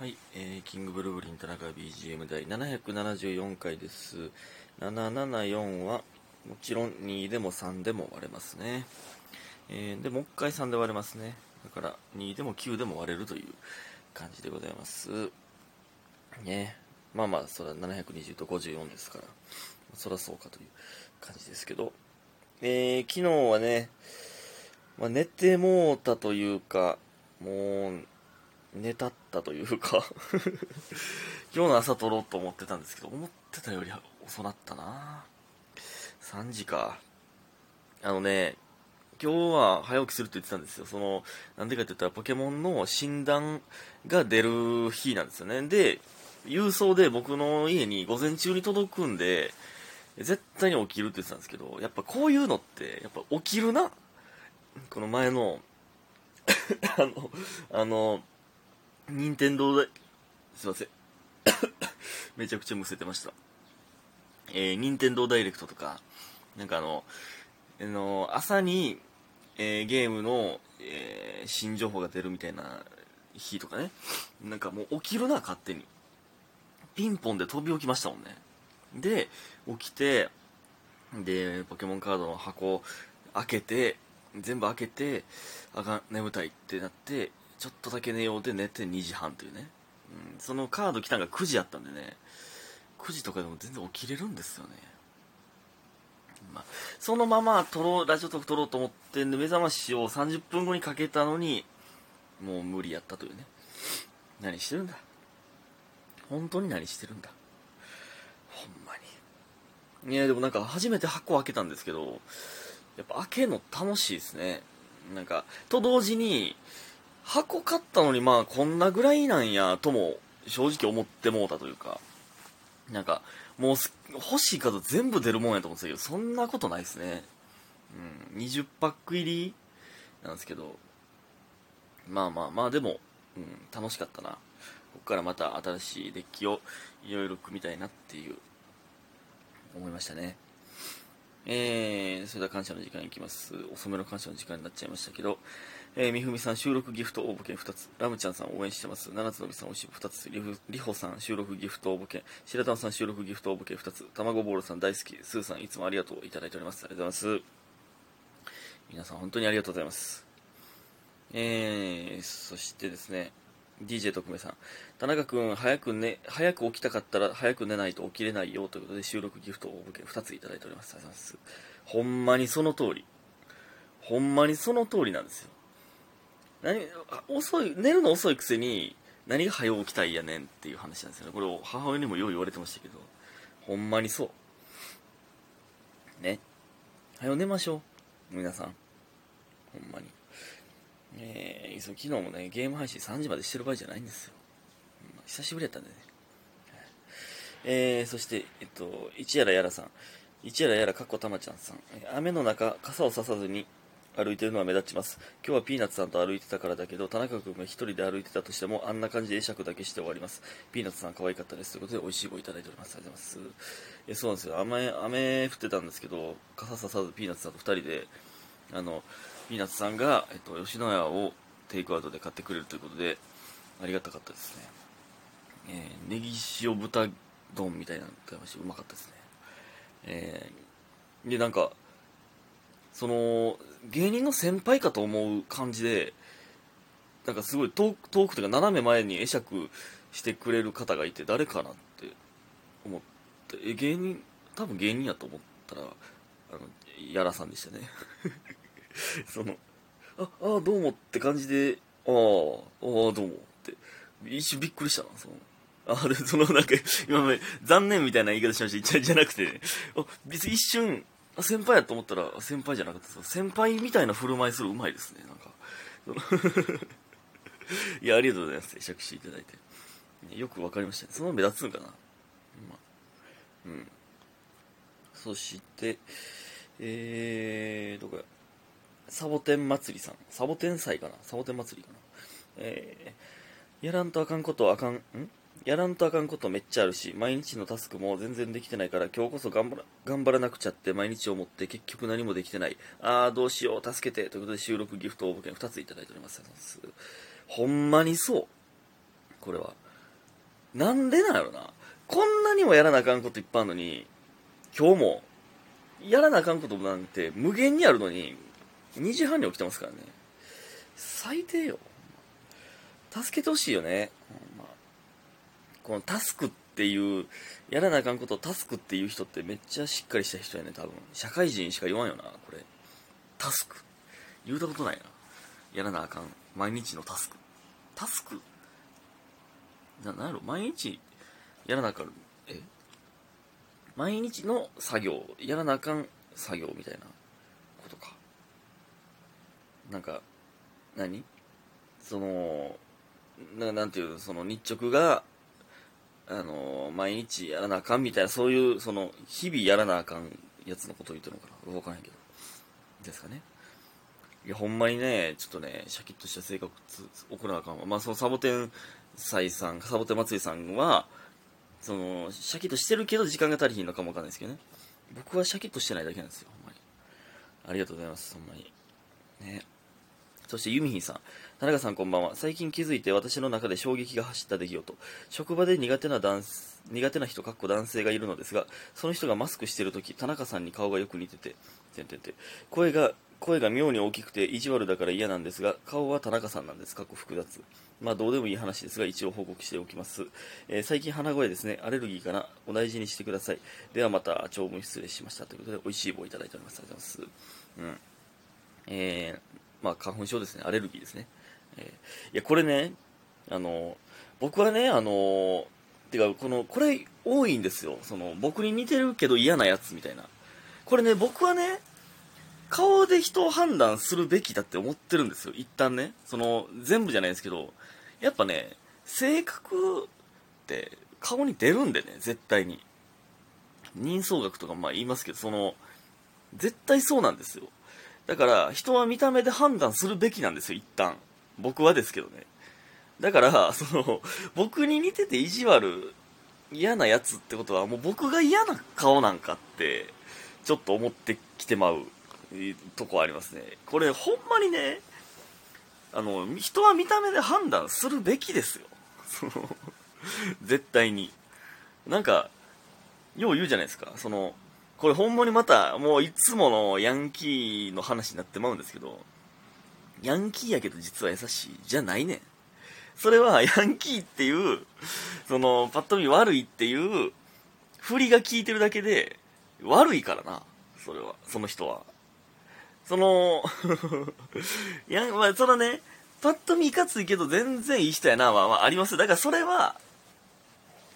はい、えー、キングブルーブリン田中 BGM 第774回です。774は、もちろん2でも3でも割れますね。えー、で、もう一回3で割れますね。だから、2でも9でも割れるという感じでございます。ね。まあまあ、それは720と54ですから、そらそうかという感じですけど、えー、昨日はね、まあ、寝てもうたというか、もう、寝たったというか 今日の朝撮ろうと思ってたんですけど、思ってたより遅なったな3時か。あのね、今日は早起きするって言ってたんですよ。その、なんでかって言ったらポケモンの診断が出る日なんですよね。で、郵送で僕の家に午前中に届くんで、絶対に起きるって言ってたんですけど、やっぱこういうのって、やっぱ起きるな。この前の、あの、あの、任天堂で、すいません。めちゃくちゃむせてました。えー、任天堂ダイレクトとか、なんかあの、あの朝に、えーゲームの、えー新情報が出るみたいな日とかね、なんかもう起きるな、勝手に。ピンポンで飛び起きましたもんね。で、起きて、で、ポケモンカードの箱開けて、全部開けて、あかん、眠たいってなって、ちょっとだけ寝ようで寝て2時半というね。うん、そのカード来たのが9時やったんでね、9時とかでも全然起きれるんですよね。まあ、そのまま撮ろう、ラジオトーク撮ろうと思ってんで、目覚ましを30分後にかけたのに、もう無理やったというね。何してるんだ？本当に何してるんだ？ほんまに。いや、でもなんか初めて箱開けたんですけど、やっぱ開けるの楽しいですね。なんか、と同時に、箱買ったのにまあこんなぐらいなんやとも正直思ってもうたというか、なんか、もう欲しいカード全部出るもんやと思ってたけど、そんなことないですね。うん、20パック入りなんですけど、まあまあまあでも、うん、楽しかったな。ここからまた新しいデッキをいろいろ組みたいなっていう、思いましたね。えー、それでは感謝の時間いきます。遅めの感謝の時間になっちゃいましたけど、えー、みふみさん収録ギフト応募券2つ、ラムちゃんさん応援してます、七つのびさんおしい2つ、りりほさん収録ギフト応募券、白玉さん収録ギフト応募券2つ、卵ボールさん大好き、スーさんいつもありがとういただいております。ありがとうございます。皆さん本当にありがとうございます。えー、そしてですね、DJ 特命さん、田中君、早く寝、早く起きたかったら早く寝ないと起きれないよということで収録ギフト応募券2ついただいております。ありがとうございます。ほんまにその通り。ほんまにその通りなんですよ。何、遅い、寝るの遅いくせに、何が早起きたいやねんっていう話なんですよね。これを母親にもよう言われてましたけど、ほんまにそう。ね。早寝ましょう。皆さん。ほんまに。えー、昨日もね、ゲーム配信3時までしてる場合じゃないんですよ。ほん久しぶりやったんでね。えー、そして、えっと、一やらやらさん。一やらやらかっこたまちゃんさん。雨の中、傘をささずに歩いてるのは目立ちます。今日はピーナッツさんと歩いてたからだけど、田中君が一人で歩いてたとしても、あんな感じで会釈だけして終わります。ピーナッツさん可愛かったです。ということで、美味しい棒いただいております。ありがとうございます。えそうなんですよ。雨、雨降ってたんですけど、傘ささずピーナッツさんと二人で、あの、ピーナッツさんが、えっと、吉野家をテイクアウトで買ってくれるということで、ありがたかったですね。えー、ネギ塩豚丼みたいなの食べました。うまかったですね。えー、で、なんか、その、芸人の先輩かと思う感じで、なんかすごい遠く、遠くというか斜め前に会釈してくれる方がいて、誰かなって思って、え、芸人、多分芸人やと思ったら、あの、やらさんでしたね。その、あ、あどうもって感じで、ああ、あ、どうもって、一瞬びっくりした。な、その、あれ、そのなんか、今まで残念みたいな言い方しました。じゃじゃなくて、ねあ、別に一瞬、先輩やと思ったら、先輩じゃなかった先輩みたいな振る舞いするうまいですね、なんか。いや、ありがとうございます。釈していただいて。よくわかりましたね。その目立つんかな。まあ、うん。そして、えー、どこや。サボテン祭りさん。サボテン祭かなサボテン祭りかなえー、やらんとあかんことあかん、ん？やらんとあかんことめっちゃあるし、毎日のタスクも全然できてないから、今日こそ頑張ら頑張らなくちゃって毎日思って結局何もできてない。あー、どうしよう、助けて。ということで収録ギフト応募券2ついただいております。ほんまにそう。これは。なんでなんやろな。こんなにもやらなあかんこといっぱいあるのに、今日も、やらなあかんことなんて無限にあるのに、2時半に起きてますからね。最低よ。助けてほしいよね。まあ、このタスクっていう、やらなあかんことをタスクっていう人ってめっちゃしっかりした人やね、多分。社会人しか言わんよな、これ。タスク。言うたことないな。やらなあかん。毎日のタスク。タスク？な、なんやろ？毎日やらなあかん。え？毎日の作業。やらなあかん作業みたいなことか。なんか、何？その、ななんていうの？その日直が、あの毎日やらなあかんみたいな、そういう、その、日々やらなあかんやつのことを言ってるのかなわからへんけど。ですかね。いや、ほんまにね、ちょっとね、シャキッとした性格送らなあかんわ。まあ、そのサボテン祭さん、サボテン祭りさんは、その、シャキッとしてるけど時間が足りひんのかもわかんないですけどね。僕はシャキッとしてないだけなんですよ、ほんまに。ありがとうございます、ほんまに。ね。そしてユミヒンさん。田中さんこんばんは。最近気づいて私の中で衝撃が走った出来事。職場で苦手な男苦手な人、かっこ男性がいるのですが、その人がマスクしてるとき、田中さんに顔がよく似てて、てんてんて声が、声が妙に大きくて意地悪だから嫌なんですが、顔は田中さんなんです。かっこ複雑。まあどうでもいい話ですが、一応報告しておきます。えー、最近鼻声ですね。アレルギーかな。お大事にしてください。ではまた、長文失礼しました。ということで、美味しい棒いただいております。ありがとうございます。うん。えー、まあ、花粉症ですね、アレルギーですね。えー、いや、これね、あの、僕はね、あの、てか、この、これ多いんですよ。その、僕に似てるけど嫌なやつみたいな。これね、僕はね、顔で人を判断するべきだって思ってるんですよ。一旦ね。その、全部じゃないですけど、やっぱね、性格って顔に出るんでね、絶対に。人相学とかまあ言いますけど、その、絶対そうなんですよ。だから、人は見た目で判断するべきなんですよ、一旦。僕はですけどね。だから、その、僕に似てて意地悪、嫌なやつってことは、もう僕が嫌な顔なんかって、ちょっと思ってきてまう、とこありますね。これ、ほんまにね、あの、人は見た目で判断するべきですよ。その、絶対に。なんか、よう言うじゃないですか。その、これほんまにまた、もういつものヤンキーの話になってまうんですけど、ヤンキーやけど実は優しい、じゃないねん。それはヤンキーっていう、その、パッと見悪いっていう、振りが効いてるだけで、悪いからな、それは、その人は。その、い や、まあ、そのね、パッと見いかついけど全然いい人やな、まあ、まあ、ありますだからそれは、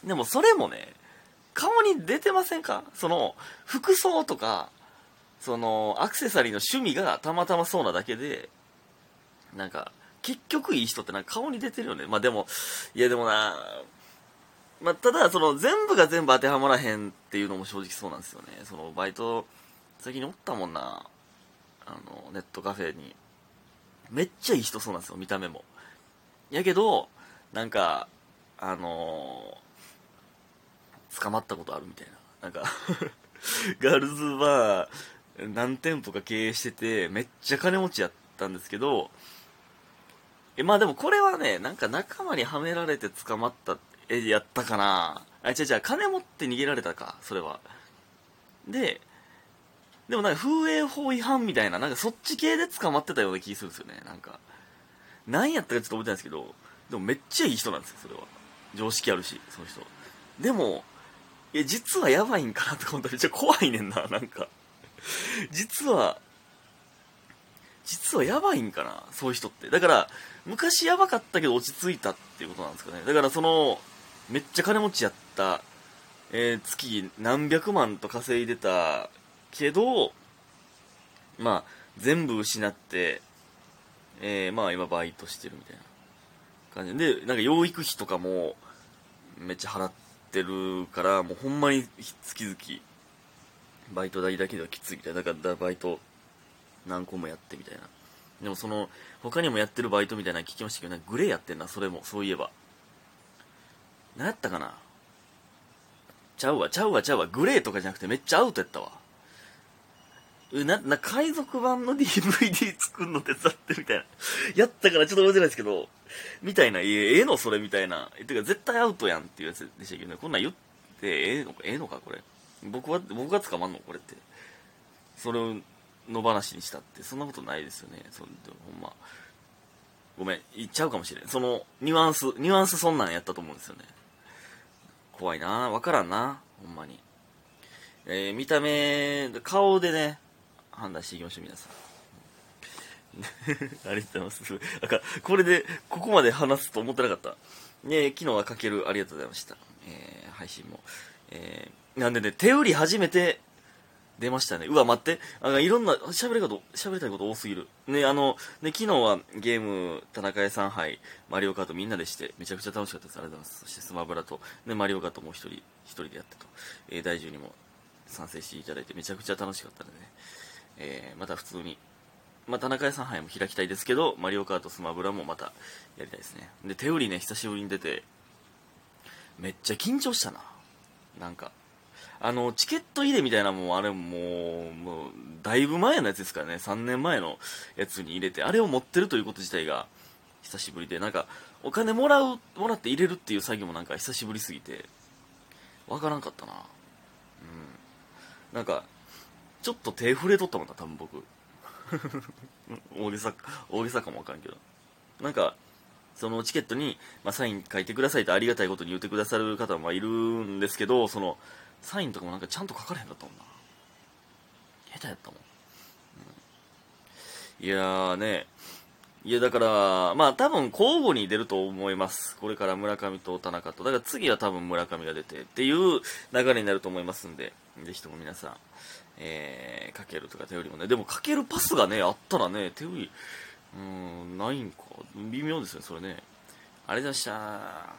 でもそれもね、顔に出てませんか？その、服装とか、その、アクセサリーの趣味がたまたまそうなだけで、なんか、結局いい人ってなんか顔に出てるよね。まあでも、いやでもな、まあただ、その、全部が全部当てはまらへんっていうのも正直そうなんですよね。その、バイト、先におったもんな、あの、ネットカフェに。めっちゃいい人そうなんですよ、見た目も。やけど、なんか、あの捕まったことあるみたいな。なんか ガールズバー何店舗か経営してて、めっちゃ金持ちやったんですけど、え、まあでもこれはね、なんか仲間にはめられて捕まったえ、やったかなあ、違う違う、金持って逃げられたか、それは。で、でもなんか風営法違反みたいな、なんかそっち系で捕まってたような気するんですよね、なんか。何やったかちょっと覚えてないんですけど、でもめっちゃいい人なんですよ、それは。常識あるし、その人。でも、いや、実はやばいんかなとか思ったらめっちゃ怖いねんな、なんか。実は、実はやばいんかな、そういう人って。だから、昔やばかったけど落ち着いたっていうことなんですかね。だからその、めっちゃ金持ちやった、えー、月何百万と稼いでたけど、まあ、全部失って、えー、まあ今バイトしてるみたいな感じで、なんか養育費とかもめっちゃ払って、ってるから、もうほんまに月々、バイト代だけではきついみたいな。だからバイト何個もやってみたいな。でもその、他にもやってるバイトみたいなの聞きましたけど、ね、グレーやってんな、それも、そういえば。何やったかなちゃうわ、ちゃうわ、ちゃうわ。グレーとかじゃなくてめっちゃアウトやったわ。な、な、海賊版の DVD 作るの手伝ってみたいな。やったからちょっと覚えてないですけど、みたいな、えええの？それみたいな。てか絶対アウトやんっていうやつでしたけどね。こんなん言ってええのか、ええのかこれ。僕は、僕が捕まんの？これって。それを野放しにしたって、そんなことないですよね。そほんま。ごめん、言っちゃうかもしれん。その、ニュアンス、ニュアンスそんなんやったと思うんですよね。怖いなわからんなほんまに。えー、見た目、顔でね、判断していきましょう、皆さん。ありがとうございます。なんか、これで、ここまで話すと思ってなかった。ね昨日はかける、ありがとうございました。えー、配信も。えー、なんでね、手売り初めて出ましたね。うわ、待って。あいろんな、喋り方、喋りたいこと多すぎる。ね、あの、ね、昨日はゲーム、田中屋さん杯、マリオカートみんなでして、めちゃくちゃ楽しかったです。ありがとうございます。そしてスマブラと、ね、マリオカートも一人、一人でやってと、えー、大樹にも賛成していただいて、めちゃくちゃ楽しかったのでね、えー、また普通に、まあ、田中屋さん杯も開きたいですけど、マリオカート、スマブラもまたやりたいですね。で、手売りね、久しぶりに出て、めっちゃ緊張したな。なんか、あの、チケット入れみたいなもん、あれもう、もう、だいぶ前のやつですからね、3年前のやつに入れて、あれを持ってるということ自体が、久しぶりで、なんか、お金もらう、もらって入れるっていう作業もなんか久しぶりすぎて、わからんかったな。うん。なんか、ちょっと手触れとったもんな、多分僕。大げさ、大げさかもわからんけど。なんか、そのチケットに、まあ、サイン書いてくださいとありがたいことに言ってくださる方もいるんですけど、その、サインとかもなんかちゃんと書かれへんかったもんな。下手やったもん。うん、いやーね、いやだから、まあ多分交互に出ると思います。これから村上と田中と。だから次は多分村上が出てっていう流れになると思いますんで、ぜひとも皆さん、えー、かけるとか手売りもね。でもかけるパスがね、あったらね、手売り、うん、ないんか。微妙ですね、それね。ありがとうございました。